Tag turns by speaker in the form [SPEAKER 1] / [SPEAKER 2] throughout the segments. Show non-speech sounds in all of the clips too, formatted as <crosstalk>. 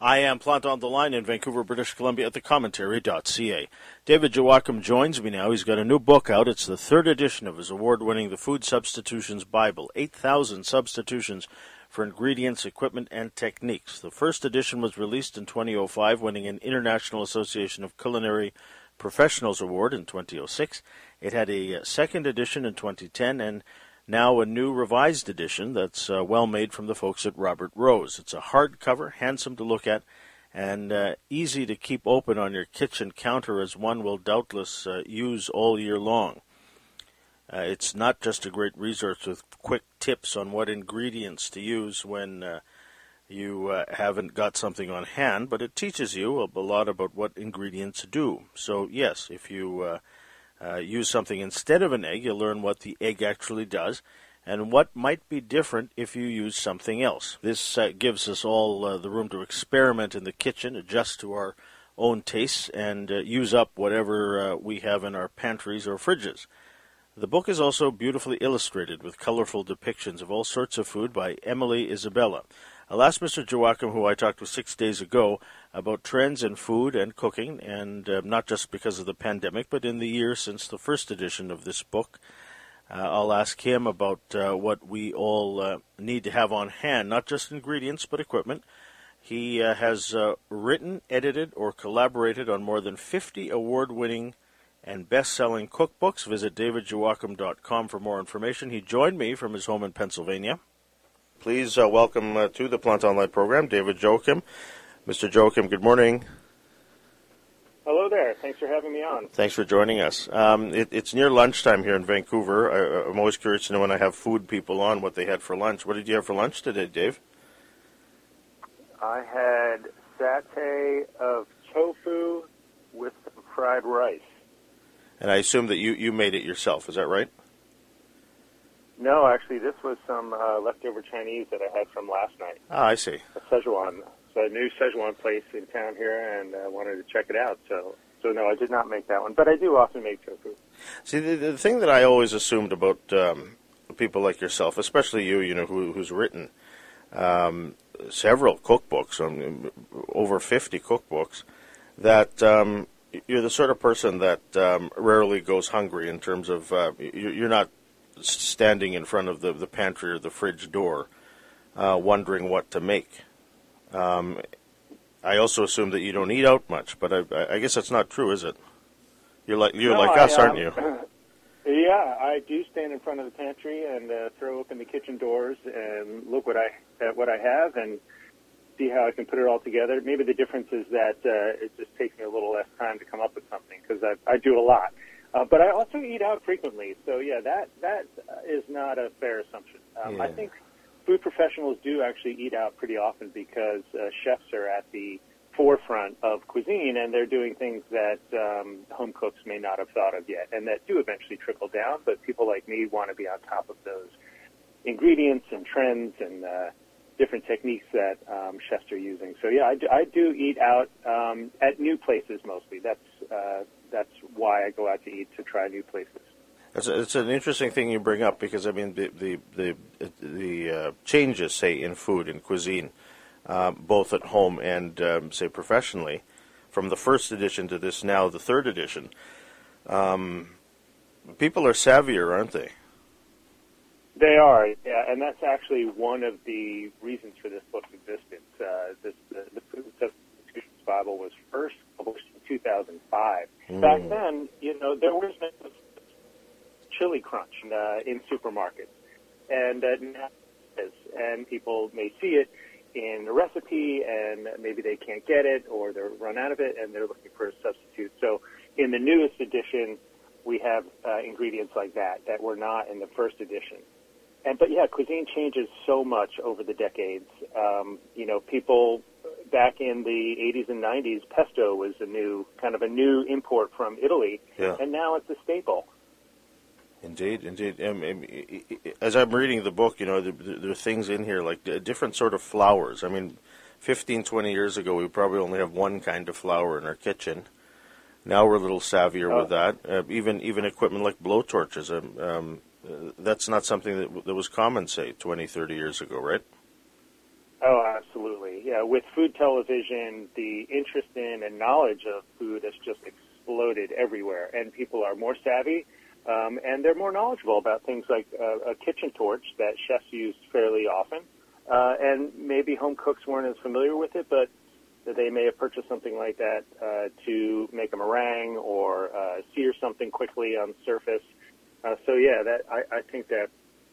[SPEAKER 1] I am Planta on the Line in Vancouver, British Columbia at thecommentary.ca. David Joachim joins me now. He's got a new book out. It's the third edition of his award winning The Food Substitutions Bible 8,000 Substitutions for Ingredients, Equipment, and Techniques. The first edition was released in 2005, winning an International Association of Culinary Professionals Award in 2006. It had a uh, second edition in 2010 and now a new revised edition that's uh, well made from the folks at Robert Rose. It's a hardcover, handsome to look at, and uh, easy to keep open on your kitchen counter as one will doubtless uh, use all year long. Uh, it's not just a great resource with quick tips on what ingredients to use when uh, you uh, haven't got something on hand, but it teaches you a, a, lot about what ingredients do. So, yes, if you uh, use something instead of an egg, you'll learn what the egg actually does and what might be different if you use something else. This uh, gives us all uh, the room to experiment in the kitchen, adjust to our own tastes, and uh, use up whatever uh, we have in our pantries or fridges. The book is also beautifully illustrated with colorful depictions of all sorts of food by Emily Isabella. I'll ask Mr. Joachim, who I talked to six days ago, about trends in food and cooking, and uh, not just because of the pandemic, but in the year since the first edition of this book. Uh, I'll ask him about uh, what we all uh, need to have on hand, not just ingredients, but equipment. He uh, has uh, written, edited, or collaborated on more than 50 award winning and best selling cookbooks. Visit davidjoachim.com for more information. He joined me from his home in Pennsylvania. Please uh, welcome uh, to the Planta Online program David Joachim. Mr. Joachim, good morning.
[SPEAKER 2] Hello there. Thanks for having me on.
[SPEAKER 1] Thanks for joining us. Um, it, it's near lunchtime here in Vancouver. I, am always curious to know when I have food people on what they had for lunch. What did you have for lunch today, Dave?
[SPEAKER 2] I had satay of tofu with some fried rice.
[SPEAKER 1] And I assume that you, you made it yourself. Is that right?
[SPEAKER 2] No, actually, this was some uh, leftover Chinese that I had from last night.
[SPEAKER 1] Ah, I see.
[SPEAKER 2] A Szechuan, so a new Szechuan place in town here, and I uh, wanted to check it out. So, so no, I did not make that one, but I do often make tofu.
[SPEAKER 1] See, the, the thing that I always assumed about um, people like yourself, especially you, you know, who, who's written um, several cookbooks, um, over fifty cookbooks, that um, you're the sort of person that um, rarely goes hungry in terms of uh, you're not standing in front of the, the pantry or the fridge door, uh, wondering what to make. Um, I also assume that you don't eat out much, but I, I guess that's not true, is it? You're like you're
[SPEAKER 2] no,
[SPEAKER 1] like
[SPEAKER 2] I,
[SPEAKER 1] us, aren't you? <laughs>
[SPEAKER 2] Yeah, I do stand in front of the pantry and uh, throw open the kitchen doors and look what I at what I have and see how I can put it all together. Maybe the difference is that uh, it just takes me a little less time to come up with something because I, I do a lot. Uh, but I also eat out frequently, so yeah, that that is not a fair assumption. Um, yeah. I think food professionals do actually eat out pretty often because uh, chefs are at the forefront of cuisine and they're doing things that um, home cooks may not have thought of yet, and that do eventually trickle down. But people like me want to be on top of those ingredients and trends and uh, different techniques that um, chefs are using. So yeah, I do, I do eat out um, at new places mostly. That's uh, that's why I go out to eat to try new places.
[SPEAKER 1] It's, a, it's an interesting thing you bring up because I mean the the the, the uh, changes, say in food and cuisine, uh, both at home and um, say professionally, from the first edition to this now the third edition. Um, people are savvier, aren't they?
[SPEAKER 2] They are, yeah, and that's actually one of the reasons for this book's existence. Uh, this, the, the Food Substitutions Bible was first published 2005. Mm. Back then, you know, there was no chili crunch uh, in supermarkets, and uh, now and people may see it in a recipe, and maybe they can't get it or they're run out of it, and they're looking for a substitute. So, in the newest edition, we have uh, ingredients like that that were not in the first edition. And but yeah, cuisine changes so much over the decades. Um, you know, people back in the 80s and 90s, pesto was a new kind of a new import from Italy, yeah. and now it's a staple.
[SPEAKER 1] Indeed, indeed. Um, as I'm reading the book, you know, there, there, are things in here like different sort of flowers. I mean, 15, 20 years ago, we probably only have one kind of flour in our kitchen. Now we're a little savvier oh. with that. Uh, even even equipment like blowtorches. Um, um, uh, that's not something that, that was common, say, 20, 30 years ago, right?
[SPEAKER 2] Oh, absolutely Yeah, with food television, the interest in and knowledge of food has just exploded everywhere, and people are more savvy. Um, and they're more knowledgeable about things like uh, a kitchen torch that chefs use fairly often, uh, and maybe home cooks weren't as familiar with it, but they may have purchased something like that uh, to make a meringue or uh, sear something quickly on the surface. Uh, so yeah, that I, I think that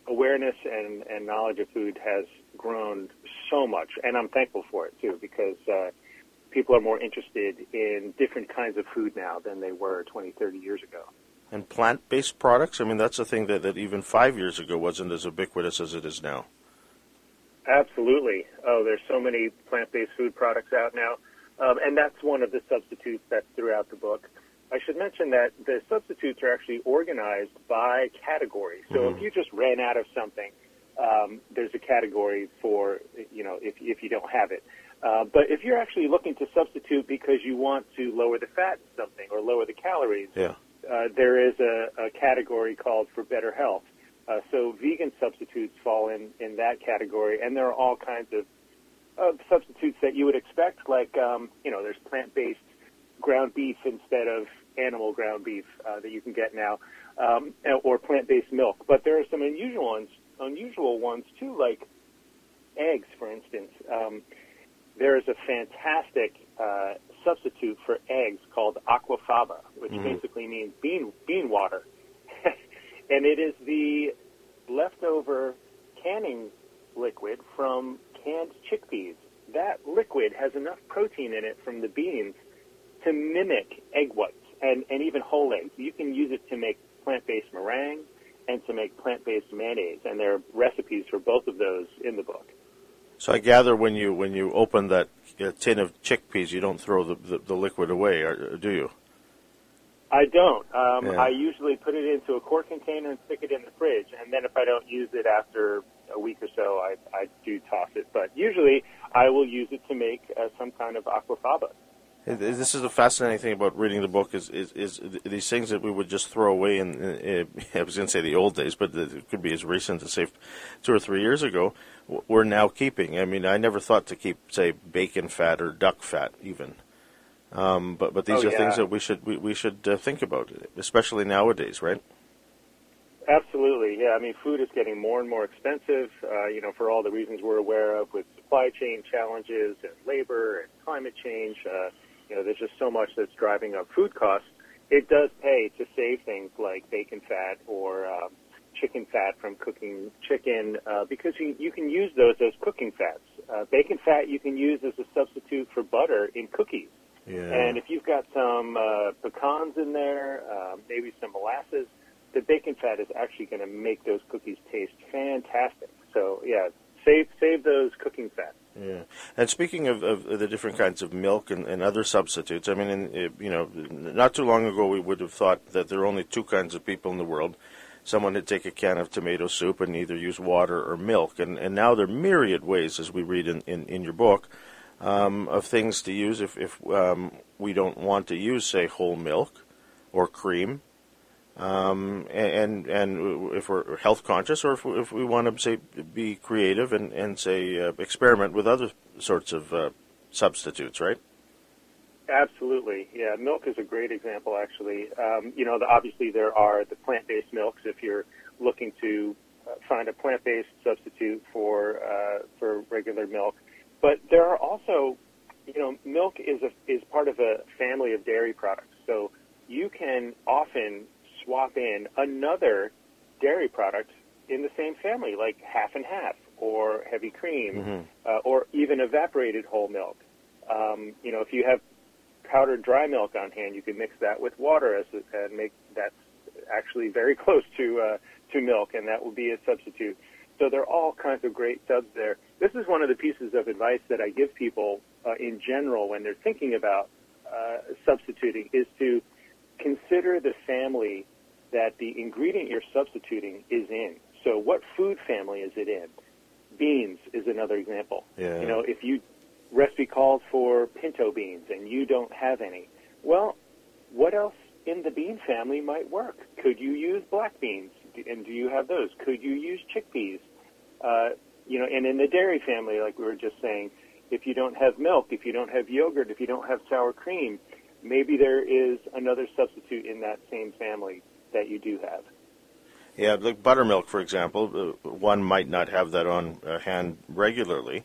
[SPEAKER 2] awareness and, and knowledge of food has grown so much, and I'm thankful for it too because uh, people are more interested in different kinds of food now than they were 20, 30 years ago.
[SPEAKER 1] And plant-based products, I mean, that's a thing that, that even five years ago wasn't as ubiquitous as it is now.
[SPEAKER 2] Absolutely. Oh, there's so many plant-based food products out now, um, and that's one of the substitutes that's throughout the book. I should mention that the substitutes are actually organized by category. So mm-hmm. if you just ran out of something, um, there's a category for you know if if you don't have it. Uh, but if you're actually looking to substitute because you want to lower the fat in something or lower the calories,
[SPEAKER 1] yeah.
[SPEAKER 2] uh, there is a, a category called for better health. Uh, so vegan substitutes fall in, in that category, and there are all kinds of, substitutes that you would expect, like, um, you know, there's plant-based ground beef instead of animal ground beef uh, that you can get now, um, or plant-based milk. But there are some unusual ones, unusual ones too, like eggs, for instance. Um, there is a fantastic uh, substitute for eggs called aquafaba, which mm-hmm. basically means bean bean water <laughs> and it is the leftover canning liquid from canned chickpeas. That liquid has enough protein in it from the beans to mimic egg whites and, and even whole eggs. You can use it to make plant-based meringue and to make plant-based mayonnaise, and there are recipes for both of those in the book.
[SPEAKER 1] So I gather when you when you open that uh, tin of chickpeas, you don't throw the, the, the liquid away, or, do you?
[SPEAKER 2] I don't. Um, yeah. I usually put it into a quart container and stick it in the fridge, and then if I don't use it after a week or so, I, I do toss it. But usually, I will use it to make uh, some kind of aquafaba.
[SPEAKER 1] This is the fascinating thing about reading the book is, is, is these things that we would just throw away in, in <laughs> I was going to say the old days, but it could be as recent as say two or three years ago. We're now keeping. I mean, I never thought to keep say bacon fat or duck fat even. Um, but but these oh, are yeah. things that we should we, we should uh, think about, especially nowadays, right?
[SPEAKER 2] Absolutely, yeah. I mean, food is getting more and more expensive. Uh, you know, for all the reasons we're aware of, with supply chain challenges and labor and climate change. Uh, you know, there's just so much that's driving up food costs. It does pay to save things like bacon fat or um, chicken fat from cooking chicken uh, because you, you can use those as cooking fats. Uh, bacon fat you can use as a substitute for butter in cookies.
[SPEAKER 1] Yeah.
[SPEAKER 2] And if you've got some uh, pecans in there, uh, maybe some molasses, the bacon fat is actually going to make those cookies taste fantastic. So yeah, save save those cooking fats.
[SPEAKER 1] Yeah, and speaking of, of the different kinds of milk and, and other substitutes, I mean, in, you know, not too long ago we would have thought that there are only two kinds of people in the world. Someone would take a can of tomato soup and either use water or milk, and, and now there are myriad ways, as we read in, in, in your book, um, of things to use if, if um, we don't want to use, say, whole milk or cream. Um, and and if we're health conscious, or if we, if we want to say be creative and and say uh, experiment with other sorts of uh, substitutes, right?
[SPEAKER 2] Absolutely, yeah. Milk is a great example, actually. Um, you know, the, obviously there are the plant-based milks. If you're looking to uh, find a plant-based substitute for uh, for regular milk, but there are also, you know, milk is a, is part of a family of dairy products. So you can often swap in another dairy product in the same family, like half and half, or heavy cream, mm-hmm. uh, or even evaporated whole milk. Um, you know, if you have powdered dry milk on hand, you can mix that with water as a, and make that actually very <laughs> close to uh, to milk, and that will be a substitute. So there are all kinds of great subs there. This is one of the pieces of advice that I give people uh, in general when they're thinking about uh, substituting is to consider the family that the ingredient you're substituting is in. So what food family is it in? Beans is another example.
[SPEAKER 1] Yeah.
[SPEAKER 2] You know, if you recipe calls for pinto beans and you don't have any, well, what else in the bean family might work? Could you use black beans? And do you have those? Could you use chickpeas? Uh, you know, and in the dairy family, like we were just saying, if you don't have milk, if you don't have yogurt, if you don't have sour cream, maybe there is another substitute in that same family that you do have.
[SPEAKER 1] Yeah, like buttermilk, for example, uh, one might not have that on uh, hand regularly.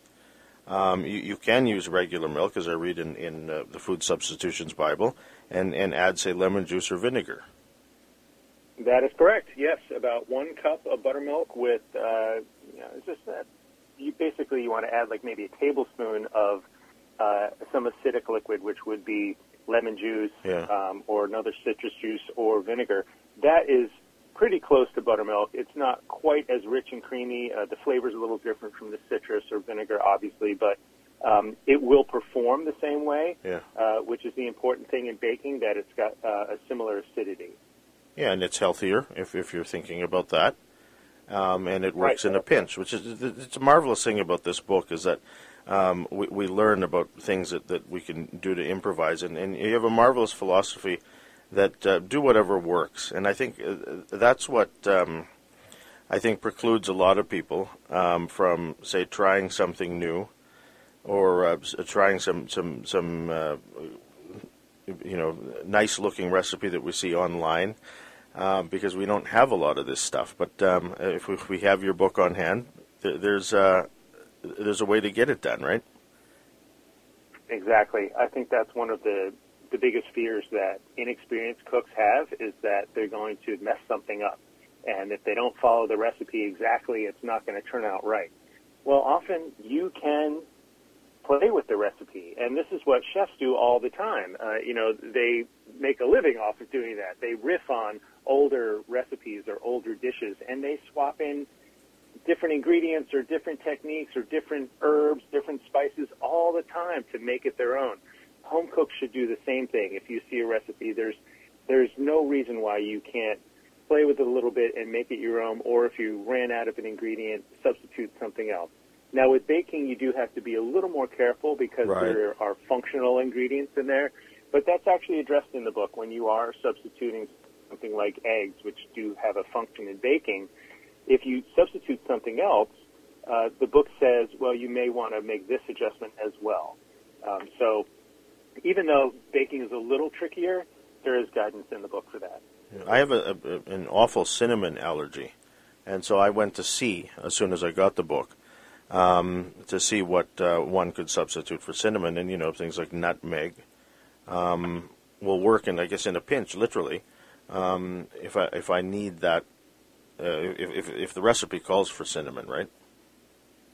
[SPEAKER 1] Um, you, you, can use regular milk, as I read in, in uh, the Food Substitutions Bible, and, and add, say, lemon juice or vinegar.
[SPEAKER 2] That is correct. Yes, about one cup of buttermilk with, uh, you know, it's just that you basically you want to add like maybe a tablespoon of uh, some acidic liquid, which would be lemon juice
[SPEAKER 1] yeah.
[SPEAKER 2] um, or another citrus juice or vinegar. That is pretty close to buttermilk. It's not quite as rich and creamy. Uh, the flavor is a little different from the citrus or vinegar, obviously, but um, it will perform the same way,
[SPEAKER 1] yeah.
[SPEAKER 2] uh, which is the important thing in baking, that it's got uh, a similar acidity.
[SPEAKER 1] Yeah, and it's healthier if, if you're thinking about that. Um, and it works right. in a pinch, which is it's a marvelous thing about this book is that um, we, we learn about things that, that we can do to improvise, and, and you have a marvelous philosophy that uh, do whatever works. And I think uh, that's what um, I think precludes a lot of people um, from, say, trying something new or uh, trying some some some uh, you know nice looking recipe that we see online. Uh, because we don't have a lot of this stuff, but um, if, we, if, we, have your book on hand, th- there's uh, there's a way to get it done, right?
[SPEAKER 2] Exactly. I think that's one of the the biggest fears that inexperienced cooks have is that they're going to mess something up. And if they don't follow the recipe exactly, it's not going to turn out right. Well, often you can play with the recipe, and this is what chefs do all the time. Uh, you know, they make a living off of doing that. They riff on older recipes or older dishes, and they swap in different ingredients or different techniques or different herbs, different spices all the time to make it their own home cooks should do the same thing. If you see a recipe, there's there's no reason why you can't play with it a little bit and make it your own, or if you ran out of an ingredient, substitute something else. Now with baking, you do have to be a little more careful because
[SPEAKER 1] right.
[SPEAKER 2] there are functional ingredients in there, but that's actually addressed in the book when you are substituting something like eggs, which do have a function in baking. If you substitute something else, uh, the book says, well, you may want to make this adjustment as well. Um, so even though baking is a little trickier, there is guidance in the book for that.
[SPEAKER 1] I have a, a, an awful cinnamon allergy, and so I went to see as soon as I got the book um, to see what uh, one could substitute for cinnamon, and you know things like nutmeg um, will work, in I guess in a pinch, literally, um, if I if I need that, uh, if, if if the recipe calls for cinnamon, right?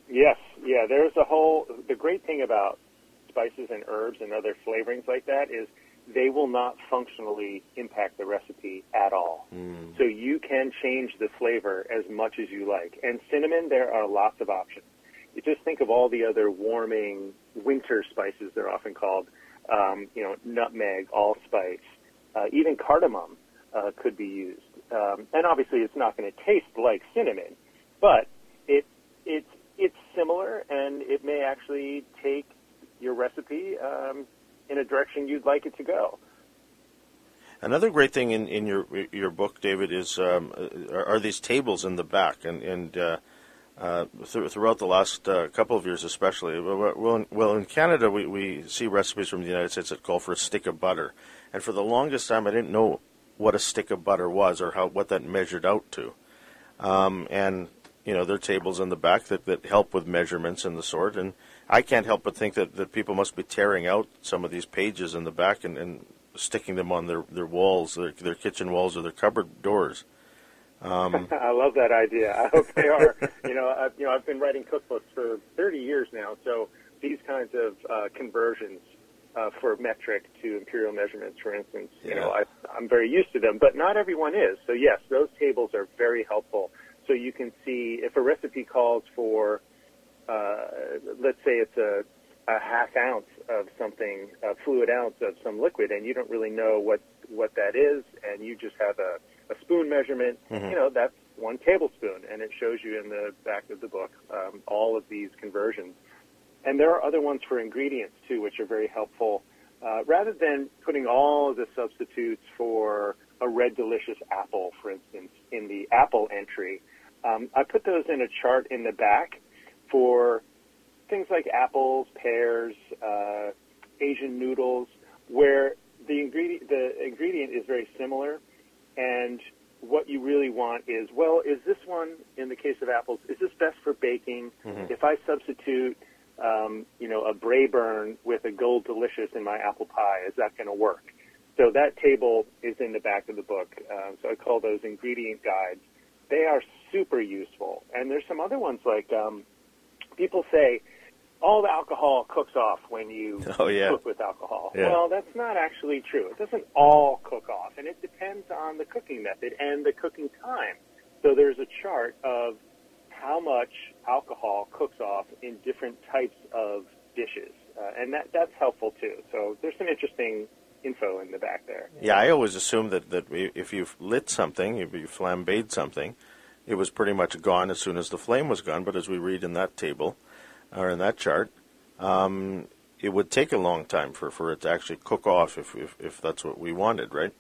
[SPEAKER 2] Yes, yeah. There's a whole. The great thing about spices and herbs and other flavorings like that is they will not functionally impact the recipe at all.
[SPEAKER 1] Mm.
[SPEAKER 2] So you can change the flavor as much as you like. And cinnamon, there are lots of options. You just think of all the other warming winter spices, they're often called. Um, you know, nutmeg, allspice, uh, even cardamom uh, could be used. Um, and obviously, it's not going to taste like cinnamon, but it it's it's similar, and it may actually take your recipe um, in a direction you'd like it to go.
[SPEAKER 1] Another great thing in, in your your book, David, is um, are, are, these tables in the back, and and uh, uh, th- throughout the last uh, couple of years, especially. Well, in, well, in Canada, we, we see recipes from the United States that call for a stick of butter, and for the longest time, I didn't know what a stick of butter was or how what that measured out to. Um, and you know, there are tables in the back that, that help with measurements and the sort, and I can't help but think that, that people must be tearing out some of these pages in the back and, and sticking them on their, their walls, their, their kitchen walls or their cupboard doors. Um, <laughs>
[SPEAKER 2] I love that idea. I hope they are. you know, I've, you know, I've been writing cookbooks for 30 years now, so these kinds of uh, conversions uh, for metric to imperial measurements, for instance,
[SPEAKER 1] yeah.
[SPEAKER 2] you know, I, I'm very used to them, but not everyone is. So yes, those tables are very helpful. So you can see if a recipe calls for let's say it's a, a half ounce of something, a fluid ounce of some liquid, and you don't really know what what that is, and you just have a, a spoon measurement.
[SPEAKER 1] Mm-hmm.
[SPEAKER 2] You know, that's one tablespoon, and it shows you in the back of the book um, all of these conversions. And there are other ones for ingredients too, which are very helpful. Uh, rather than putting all of the substitutes for a red delicious apple, for instance, in the apple entry, um, I put those in a chart in the back for things like apples, pears, uh, Asian noodles, where the ingredient the ingredient is very similar, and what you really want is well, is this one in the case of apples? Is this best for baking?
[SPEAKER 1] Mm-hmm.
[SPEAKER 2] If I substitute, um, you know, a Braeburn with a Gold Delicious in my apple pie, is that going to work? So that table is in the back of the book. Um, so I call those ingredient guides. They are super useful. And there's some other ones like um, people say all the alcohol cooks off when you <laughs>
[SPEAKER 1] Oh, yeah.
[SPEAKER 2] cook with alcohol.
[SPEAKER 1] Yeah.
[SPEAKER 2] Well, that's not actually true. It doesn't all cook off, and it depends on the cooking method and the cooking time. So there's a chart of how much alcohol cooks off in different types of dishes, uh, and that that's helpful too. So there's some interesting info in the back there.
[SPEAKER 1] Yeah, I always assume that, that if you've lit something, if you flambéed something, it was pretty much gone as soon as the flame was gone. But as we read in that table, or in that chart, um, it would take a long time for, for it to actually cook off if, if, if that's what we wanted, right?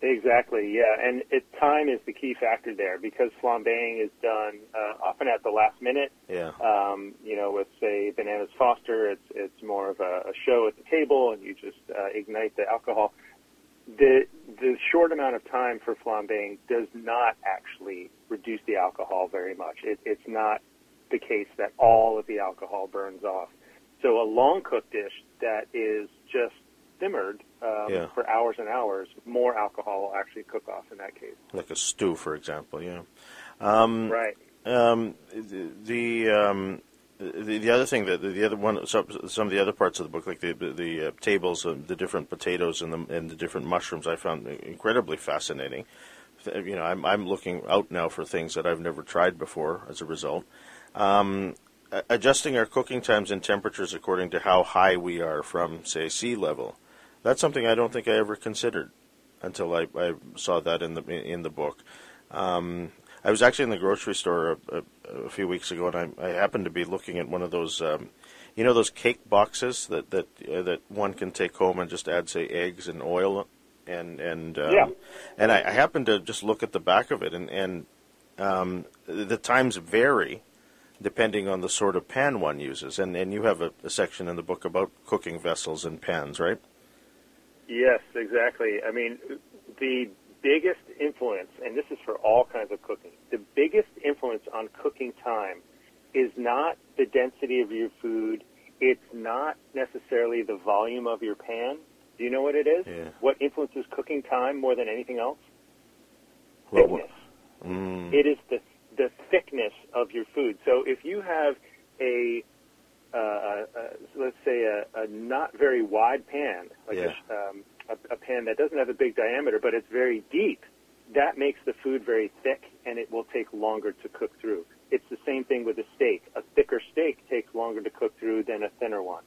[SPEAKER 2] Exactly, yeah, and it, time is the key factor there because flambeing is done uh, often at the last minute.
[SPEAKER 1] Yeah.
[SPEAKER 2] Um, you know, with say bananas Foster, it's it's more of a, a show at the table, and you just uh, ignite the alcohol. The the short amount of time for flambeing does not actually reduce the alcohol very much. It, it's not the case that all of the alcohol burns off. So a long cooked dish that is just simmered um,
[SPEAKER 1] Yeah.
[SPEAKER 2] for hours and hours, more alcohol will actually cook off in that case.
[SPEAKER 1] Like a stew, for example, yeah. Um,
[SPEAKER 2] Right.
[SPEAKER 1] Um, the the, the the other thing that the other one some, some of the other parts of the book, like the the, the uh, tables, uh, the different potatoes and the and the different mushrooms, I found incredibly fascinating. You know, I'm I'm looking out now for things that I've never tried before. As a result, um, adjusting our cooking times and temperatures according to how high we are from, say, sea level. That's something I don't think I ever considered until I, I saw that in the in the book. Um, I was actually in the grocery store a, a, a few weeks ago, and I, I happened to be looking at one of those, um, you know, those cake boxes that that uh, that one can take home and just add, say, eggs and oil, and and um,
[SPEAKER 2] Yeah.
[SPEAKER 1] and I, I happened to just look at the back of it, and and um, the times vary depending on the sort of pan one uses, and and you have a, a section in the book about cooking vessels and pans, right?
[SPEAKER 2] Yes, exactly. I mean, the biggest influence, and this is for all kinds of cooking, the biggest influence on cooking time is not the density of your food. It's not necessarily the volume of your pan. Do you know what it is?
[SPEAKER 1] Yeah.
[SPEAKER 2] What influences cooking time more than anything else? Thickness.
[SPEAKER 1] Mm,
[SPEAKER 2] It is the the thickness of your food. So if you have a uh, uh, let's say a, a not very wide pan, like
[SPEAKER 1] Yeah.
[SPEAKER 2] a, um, a, a pan that doesn't have a big diameter, but it's very deep, that makes the food very thick, and it will take longer to cook through. It's the same thing with a steak. A thicker steak takes longer to cook through than a thinner one.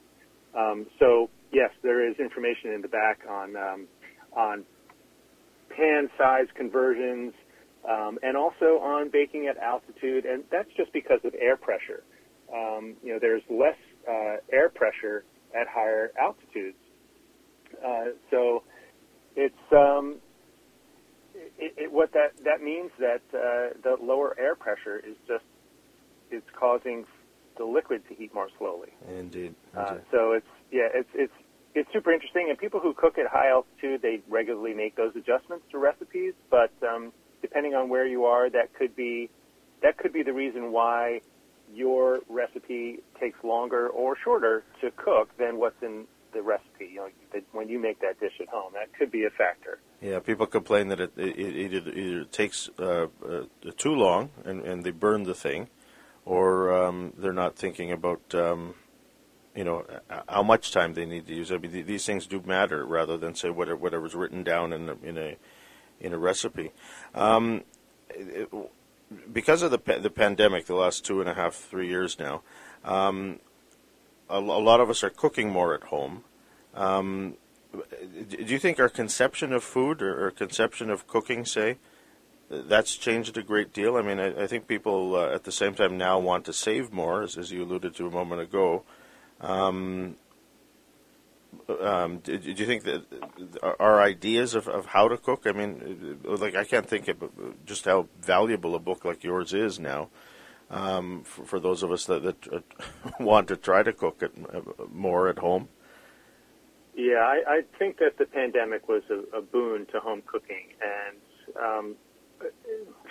[SPEAKER 2] Um, so yes, there is information in the back on um, on pan size conversions, um, and also on baking at altitude, and that's just because of air pressure. Um, you know, there's less uh, air pressure at higher altitudes, uh, so it's um, it, it, what that that means that uh, the lower air pressure is just it's causing the liquid to heat more slowly.
[SPEAKER 1] indeed.
[SPEAKER 2] Uh, so it's yeah, it's it's it's super interesting. And people who cook at high altitude, they regularly make those adjustments to recipes. But um, depending on where you are, that could be that could be the reason why your recipe takes longer or shorter to cook than what's in the recipe. You know, when you make that dish at home, that could be a factor.
[SPEAKER 1] Yeah, people complain that it, it, it either, takes uh, uh, too long and, and they burn the thing, or um, they're not thinking about um, you know how much time they need to use. I mean, th- these things do matter rather than say whatever whatever's written down in a, in a in a recipe. Um, it- because of the the pandemic, the last two and a half three years now, um, a, lot of us are cooking more at home. Um, do you think our conception of food or, or conception of cooking, say, that's changed a great deal? I mean, I, I think people uh, at the same time now want to save more, as, as you alluded to a moment ago. Um, um, do, do you think that our ideas of, of how to cook? I mean, like I can't think of just how valuable a book like yours is now. Um, for, for, those of us that, that uh, <laughs> want to try to cook it uh, more at home?
[SPEAKER 2] Yeah, I, I think that the pandemic was a, a boon to home cooking, and um,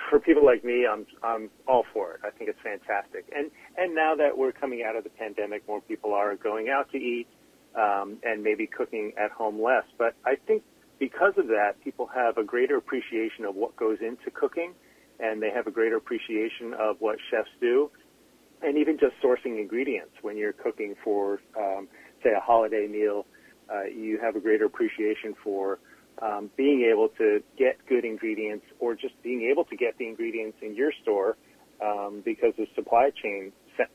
[SPEAKER 2] for people like me, I'm I'm all for it. I think it's fantastic. And and now that we're coming out of the pandemic, more people are going out to eat um, and maybe cooking at home less. But I think because of that, people have a greater appreciation of what goes into cooking, and they have a greater appreciation of what chefs do, and even just sourcing ingredients when you're cooking for, um, say, a holiday meal. Uh, you have a greater appreciation for um, being able to get good ingredients or just being able to get the ingredients in your store um, because of supply chain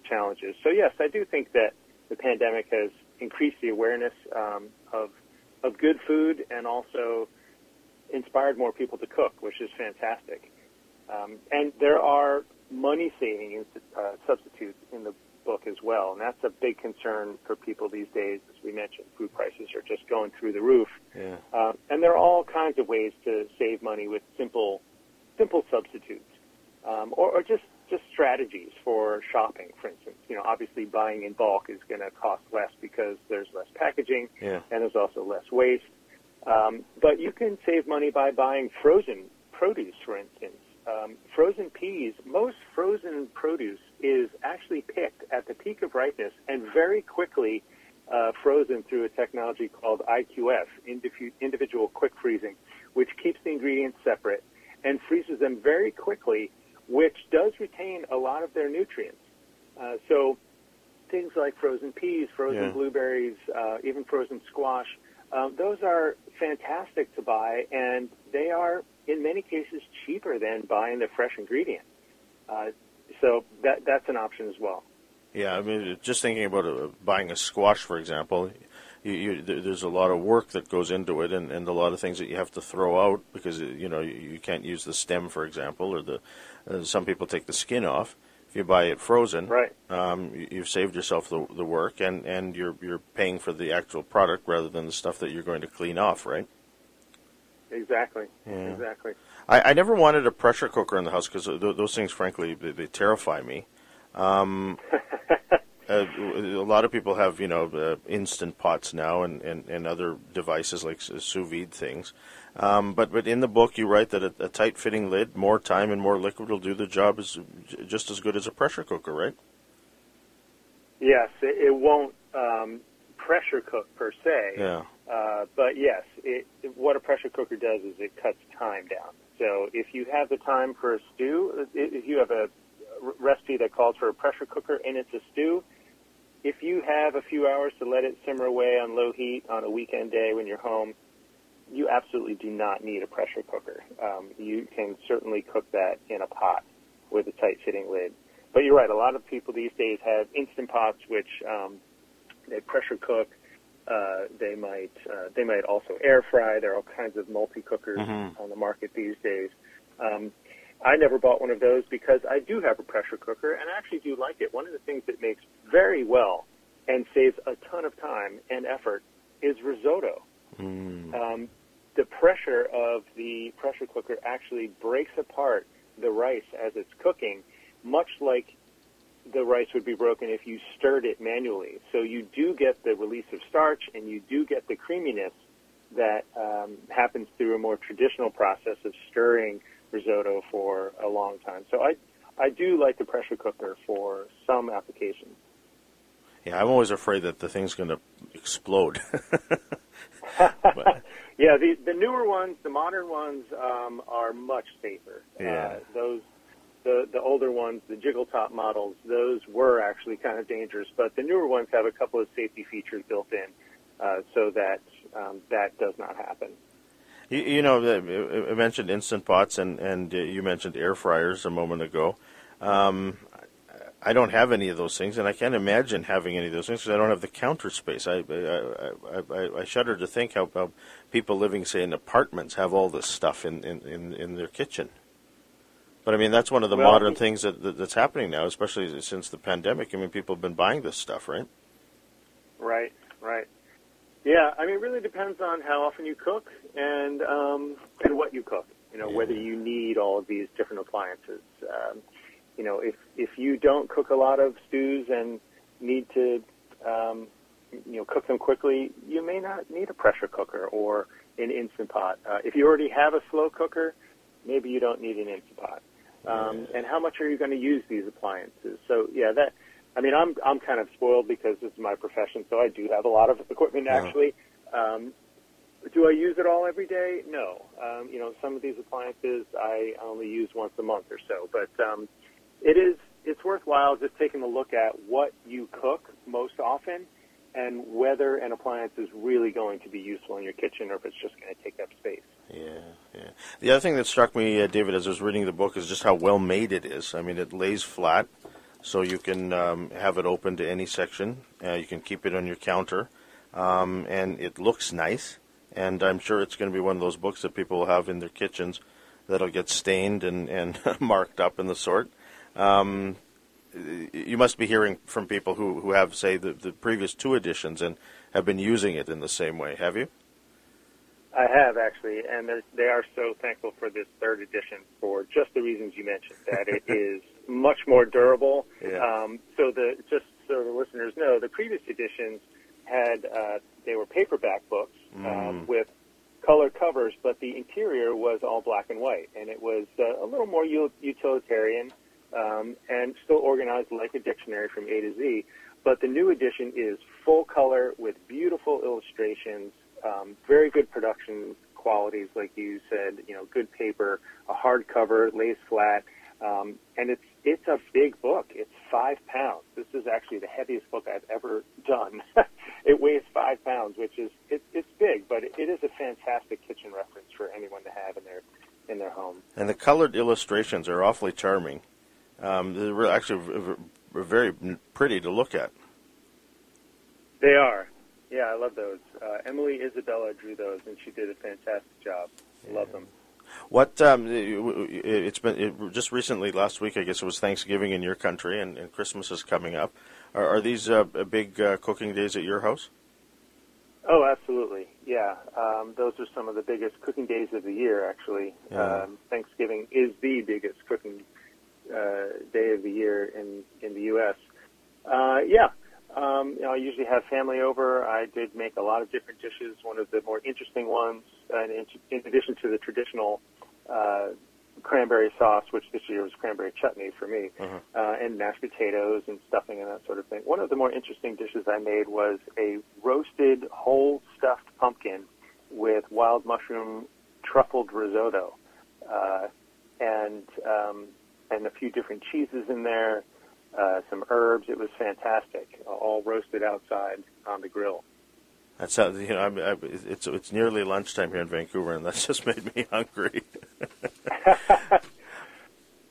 [SPEAKER 2] challenges. So yes, I do think that the pandemic has increased the awareness um, of of good food and also inspired more people to cook, which is fantastic. Um, and there are money saving uh, substitutes in the book as well, and that's a big concern for people these days. As we mentioned, food prices are just going through the roof,
[SPEAKER 1] yeah.
[SPEAKER 2] uh, and there are all kinds of ways to save money with simple, simple substitutes, um, or, or just just strategies for shopping. For instance, you know, obviously buying in bulk is going to cost less because there's less packaging,
[SPEAKER 1] yeah.
[SPEAKER 2] and there's also less waste. Um, but you can save money by buying frozen produce, for instance. Um, frozen peas, most frozen produce is actually picked at the peak of ripeness and very quickly uh, frozen through a technology called IQF, individual quick freezing, which keeps the ingredients separate and freezes them very quickly, which does retain a lot of their nutrients. Uh, so things like frozen peas, frozen
[SPEAKER 1] yeah.
[SPEAKER 2] blueberries, uh, even frozen squash, uh, those are fantastic to buy, and they are in many cases cheaper than buying the fresh ingredient. Uh, so that that's an option as well.
[SPEAKER 1] Yeah, I mean, just thinking about uh, buying a squash, for example, you, you, there's a lot of work that goes into it, and, and a lot of things that you have to throw out because uh, you know you, you can't use the stem, for example, or the uh, some people take the skin off. If you buy it frozen,
[SPEAKER 2] right,
[SPEAKER 1] um, you, have saved yourself the, the work, and, and you're you're paying for the actual product rather than the stuff that you're going to clean off, right?
[SPEAKER 2] Exactly.
[SPEAKER 1] Yeah.
[SPEAKER 2] Exactly.
[SPEAKER 1] I, I never wanted a pressure cooker in the house because th- those things, frankly, they, they terrify me. Um, <laughs> uh, a lot of people have, you know, uh, instant pots now and, and, and other devices like sous vide things. Um, but but in the book, you write that a, a tight fitting lid, more time and more liquid will do the job as just as good as a pressure cooker, right?
[SPEAKER 2] Yes, it, it won't um, pressure cook per se.
[SPEAKER 1] Yeah.
[SPEAKER 2] Uh, but yes, it, what a pressure cooker does is it cuts time down. So if you have the time for a stew, if you have a recipe that calls for a pressure cooker and it's a stew, if you have a few hours to let it simmer away on low heat on a weekend day when you're home, you absolutely do not need a pressure cooker. Um, you can certainly cook that in a pot with a tight fitting lid. But you're right, a lot of people these days have instant pots which um, they pressure cook uh, they might uh, they might also air fry. There are all kinds of multi cookers
[SPEAKER 1] mm-hmm.
[SPEAKER 2] on the market these days. Um, I never bought one of those because I do have a pressure cooker and I actually do like it. One of the things that makes very well and saves a ton of time and effort is risotto.
[SPEAKER 1] Mm.
[SPEAKER 2] Um, the pressure of the pressure cooker actually breaks apart the rice as it's cooking, much like the rice would be broken if you stirred it manually. So you do get the release of starch and you do get the creaminess that um, happens through a more traditional process of stirring risotto for a long time. So I, I do like the pressure cooker for some applications.
[SPEAKER 1] Yeah, I'm always afraid that the thing's going to explode. <laughs>
[SPEAKER 2] yeah, the the newer ones, the modern ones, um, are much safer.
[SPEAKER 1] Yeah.
[SPEAKER 2] Uh, those the, the older ones, the jiggle top models, those were actually kind of dangerous, but the newer ones have a couple of safety features built in uh, so that um, that does not happen.
[SPEAKER 1] You, you know, I mentioned instant pots and, and uh, you mentioned air fryers a moment ago. Um, I don't have any of those things, and I can't imagine having any of those things because I don't have the counter space. I I, I, I shudder to think how, how, people living, say, in apartments have all this stuff in, in, in, in their kitchen. But I mean, that's one of the
[SPEAKER 2] well,
[SPEAKER 1] modern things that, that, that's happening now, especially since the pandemic. I mean, people have been buying this stuff, right?
[SPEAKER 2] Right, right. Yeah, I mean, it really depends on how often you cook and um, and what you cook. You know,
[SPEAKER 1] yeah.
[SPEAKER 2] whether you need all of these different appliances. Um, you know, if if you don't cook a lot of stews and need to, um, you know, cook them quickly, you may not need a pressure cooker or an instant pot. Uh, if you already have a slow cooker, maybe you don't need an instant pot. Um, and how much are you going to use these appliances? So yeah, that. I mean, I'm I'm kind of spoiled because this is my profession, so I do have a lot of equipment
[SPEAKER 1] Yeah.
[SPEAKER 2] actually. Um, do I use it all every day? No. Um, you know, some of these appliances I only use once a month or so, but um, it is it's worthwhile just taking a look at what you cook most often and whether an appliance is really going to be useful in your kitchen or if it's just going to take up space.
[SPEAKER 1] Yeah, yeah. The other thing that struck me, uh, David, as I was reading the book, is just how well made it is. I mean, it lays flat, so you can um, have it open to any section. Uh, you can keep it on your counter, um, and it looks nice. And I'm sure it's going to be one of those books that people will have in their kitchens that'll get stained and, and <laughs> marked up in the sort. Um, you must be hearing from people who, who have, say, the, the previous two editions and have been using it in the same way. Have you?
[SPEAKER 2] I have actually, and they're- so thankful for this third edition for just the reasons you mentioned. That it <laughs> is much more durable.
[SPEAKER 1] Yeah.
[SPEAKER 2] Um, so the just so the listeners know, the previous editions had uh, they were paperback books um, with color covers, but the interior was all black and white, and it was uh, a little more u- utilitarian um, and still organized like a dictionary from A to Z. But the new edition is full color with beautiful illustrations, um, very good production qualities, like you said. You know, good paper, a hardcover, lays flat, um, and it's it's a big book. It's five pounds. This is actually the heaviest book I've ever done. <laughs> it weighs five pounds, which is it, it's big, but it, it is a fantastic kitchen reference for anyone to have in their in their home.
[SPEAKER 1] And the colored illustrations are awfully charming. Um, they're actually very pretty to look at.
[SPEAKER 2] They are. Yeah, I love those. Uh, Emily Isabella drew those, and she did a fantastic job. Love them.
[SPEAKER 1] What um, it- it's been it, just recently, last week, I guess it was Thanksgiving in your country, and, and Christmas is coming up. Are, are these uh, big uh, cooking days at your house?
[SPEAKER 2] Oh, absolutely. Yeah, um, those are some of the biggest cooking days of the year. Actually,
[SPEAKER 1] Yeah.
[SPEAKER 2] um, Thanksgiving is the biggest cooking uh, day of the year in in the U.S. Uh, yeah, um, you know, I usually have family over. I did make a lot of different dishes. One of the more interesting ones, uh, in, in addition to the traditional uh, cranberry sauce, which this year was cranberry chutney for me,
[SPEAKER 1] Mhm.
[SPEAKER 2] uh, and mashed potatoes and stuffing and that sort of thing. One of the more interesting dishes I made was a roasted whole stuffed pumpkin with wild mushroom truffled risotto, uh, and um, and a few different cheeses in there, uh, some herbs. It was fantastic, all roasted outside on the grill.
[SPEAKER 1] That sounds, you know, I'm, I, it's it's nearly lunchtime here in Vancouver, and that's <laughs> just made me hungry. <laughs>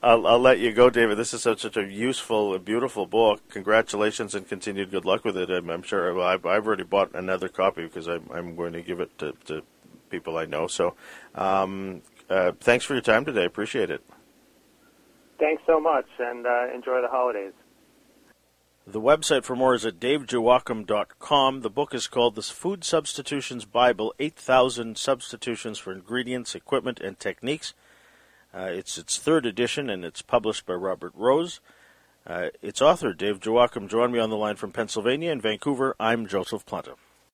[SPEAKER 1] I'll, I'll let you go, David. This is such, such a useful, beautiful book. Congratulations and continued good luck with it. I'm, I'm sure well, I've, I've already bought another copy because I'm, I'm going to give it to, to people I know. So, um, uh, thanks for your time today. Appreciate it.
[SPEAKER 2] Thanks so much, and uh, enjoy the holidays.
[SPEAKER 1] The website for more is at davidjoachim.com. The book is called The Food Substitutions Bible 8,000 Substitutions for Ingredients, Equipment, and Techniques. Uh, it's its third edition and it's published by Robert Rose. Uh, its author, Dave Joachim, joined me on the line from Pennsylvania and Vancouver. I'm Joseph Planta.